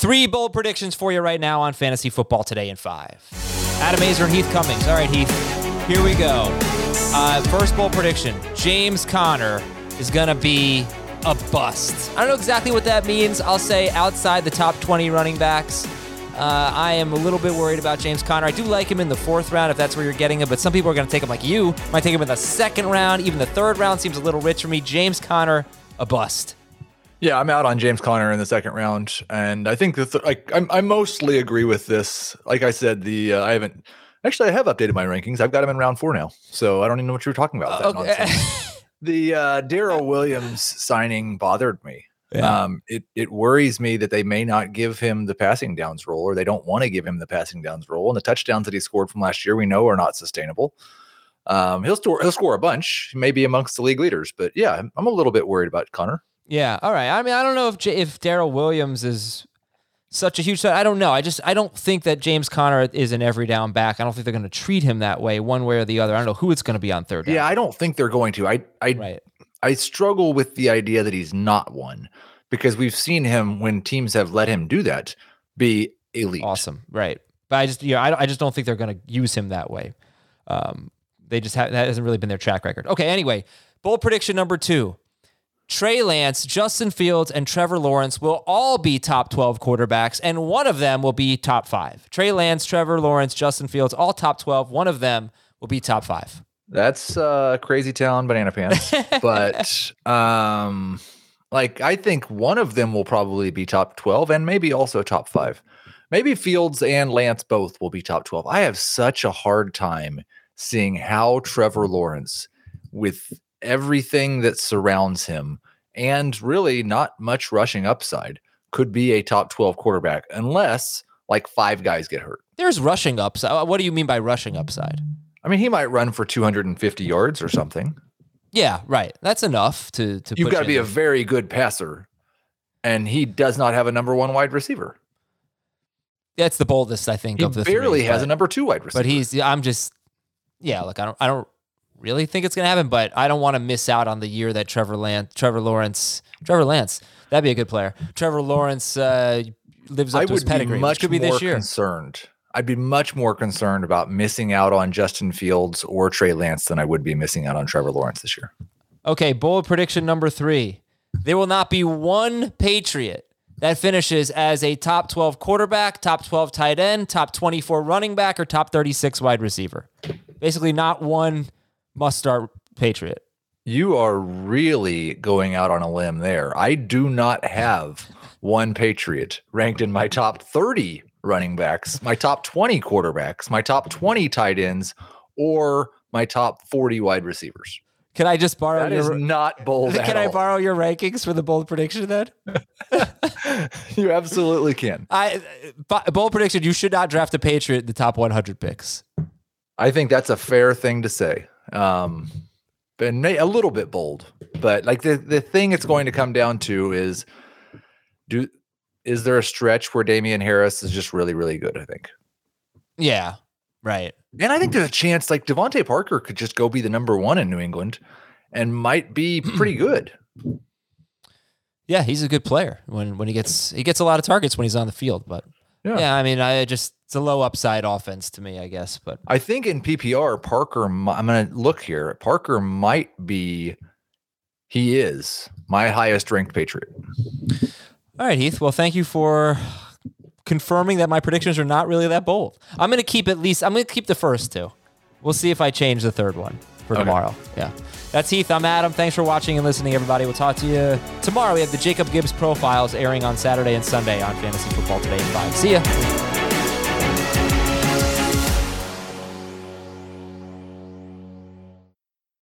Three bold predictions for you right now on Fantasy Football Today in five. Adam Aizer and Heath Cummings. All right, Heath, here we go. Uh, first bold prediction James Conner is going to be a bust. I don't know exactly what that means. I'll say outside the top 20 running backs. Uh, I am a little bit worried about James Conner. I do like him in the fourth round if that's where you're getting him, but some people are going to take him like you. Might take him in the second round. Even the third round seems a little rich for me. James Conner, a bust. Yeah, I'm out on James Conner in the second round, and I think that like I'm, I mostly agree with this. Like I said, the uh, I haven't actually I have updated my rankings. I've got him in round four now, so I don't even know what you were talking about. That Okay. the uh, Darrel Williams signing bothered me. Yeah. Um, it it worries me that they may not give him the passing downs role, or they don't want to give him the passing downs role. And the touchdowns that he scored from last year, we know are not sustainable. Um, he'll score he'll score a bunch, maybe amongst the league leaders, but yeah, I'm- I'm a little bit worried about Conner. Yeah. All right. I mean, I don't know if J- if Darrel Williams is such a huge. I don't know. I just I don't think that James Conner is an every down back. I don't think they're going to treat him that way, one way or the other. I don't know who it's going to be on third down. Yeah, I don't think they're going to. I I Right. I struggle with the idea that he's not one because we've seen him when teams have let him do that be elite. Awesome. Right. But I just yeah I, I just don't think they're going to use him that way. Um, they just have that hasn't really been their track record. Okay. Anyway, bold prediction number two. Trey Lance, Justin Fields, and Trevor Lawrence will all be top 12 quarterbacks, and one of them will be top five. Trey Lance, Trevor Lawrence, Justin Fields, all top 12. One of them will be top five. That's uh crazy town banana pants. but um like I think one of them will probably be top 12 and maybe also top 5. Maybe Fields and Lance both will be top 12. I have such a hard time seeing how Trevor Lawrence with everything that surrounds him and really not much rushing upside could be a top 12 quarterback unless like five guys get hurt. There's rushing upside. Uh, What do you mean by rushing upside? I mean, he might run for 250 yards or something. Yeah, right. That's enough to to. You've got to be a very good passer, and he does not have a number one wide receiver. That's the boldest I think He of the barely three, has but- a number two wide receiver. But he's I'm just yeah, look, I don't I don't really think it's gonna happen, but I don't want to miss out on the year that Trevor Lance Trevor Lawrence Trevor Lance, that'd be a good player. Trevor Lawrence uh lives up I to his would be pedigree. which much could be more this year. concerned. I'd be much more concerned about missing out on Justin Fields or Trey Lance than I would be missing out on Trevor Lawrence this year. Okay, bold prediction number three. There will not be one Patriot that finishes as a top 12 quarterback, top 12 tight end, top 24 running back, or top 36 wide receiver. Basically, not one must start Patriot. You are really going out on a limb there. I do not have one Patriot ranked in my top 30 running backs, my top 20 quarterbacks, my top 20 tight ends, or my top 40 wide receivers. Can I just borrow That is your not bold. Can I all. borrow your rankings for the bold prediction then? you absolutely can. I bold prediction: You should not draft a Patriot in the top 100 picks. I think that's a fair thing to say. Um, may, a little bit bold, but like the the thing it's going to come down to is do is there a stretch where Damien Harris is just really really good? I think, Yeah, right. and I think there's a chance like DeVante Parker could just go be the number one in New England, and might be pretty good. Yeah, he's a good player when when he gets he gets a lot of targets when he's on the field. But Yeah. yeah, I mean, I just It's a low upside offense to me, I guess. But I think in PPR, Parker. I'm going to look here. Parker might be. He is my highest ranked Patriot. all right, Heath. Well, thank you for confirming that my predictions are not really that bold. I'm going to keep at least. I'm going to keep the first two. We'll see if I change the third one for Okay. tomorrow. Yeah. That's Heath. I'm Adam. Thanks for watching and listening, everybody. We'll talk to you tomorrow. We have the Jacob Gibbs profiles airing on Saturday and Sunday on Fantasy Football Today at 5. See ya.